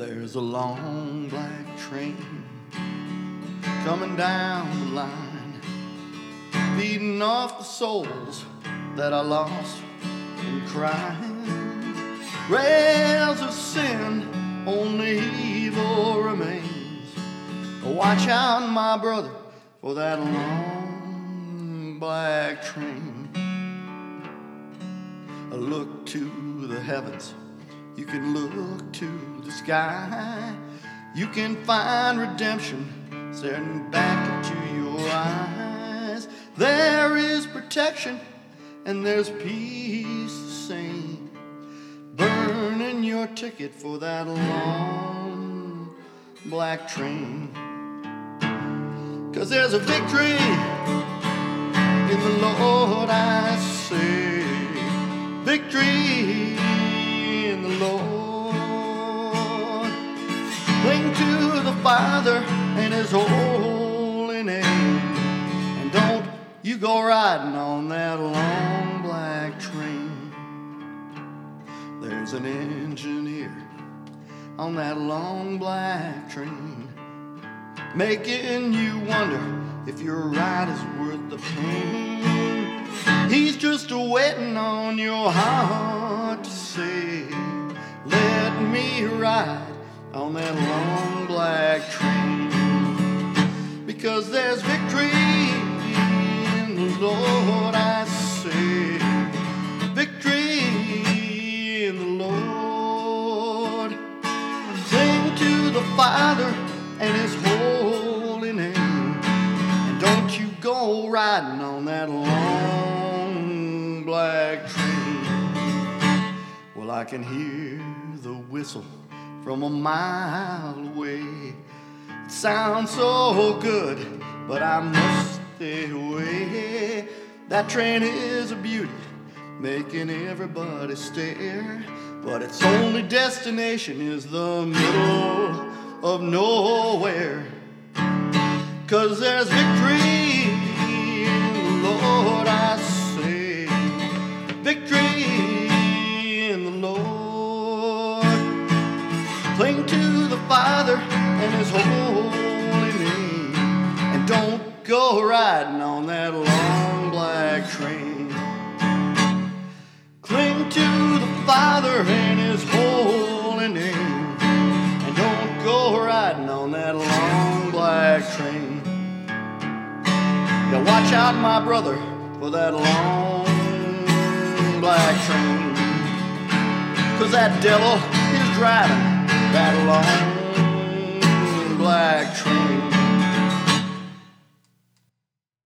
There's a long black train coming down the line, feeding off the souls that I lost in crime. Rails of sin, only evil remains. Watch out, my brother, for that long black train. Look to the heavens you can look to the sky. You can find redemption staring back into your eyes. There is protection and there's peace the same. Burning your ticket for that long black train. Cause there's a victory in the Lord, I say. Victory Lord. Cling to the Father and His holy name. And don't you go riding on that long black train. There's an engineer on that long black train, making you wonder if your ride is worth the pain. He's just waiting on your heart to say. Me ride on that long black train. Because there's victory in the Lord, I say. Victory in the Lord. Sing to the Father and His holy name. And don't you go riding on that long I can hear the whistle from a mile away. It sounds so good, but I must stay away. That train is a beauty, making everybody stare. But its only destination is the middle of nowhere. Cause there's victory Father and His holy name. And don't go riding on that long black train. Cling to the Father and His holy name. And don't go riding on that long black train. Yeah, watch out, my brother, for that long black train. Cause that devil is driving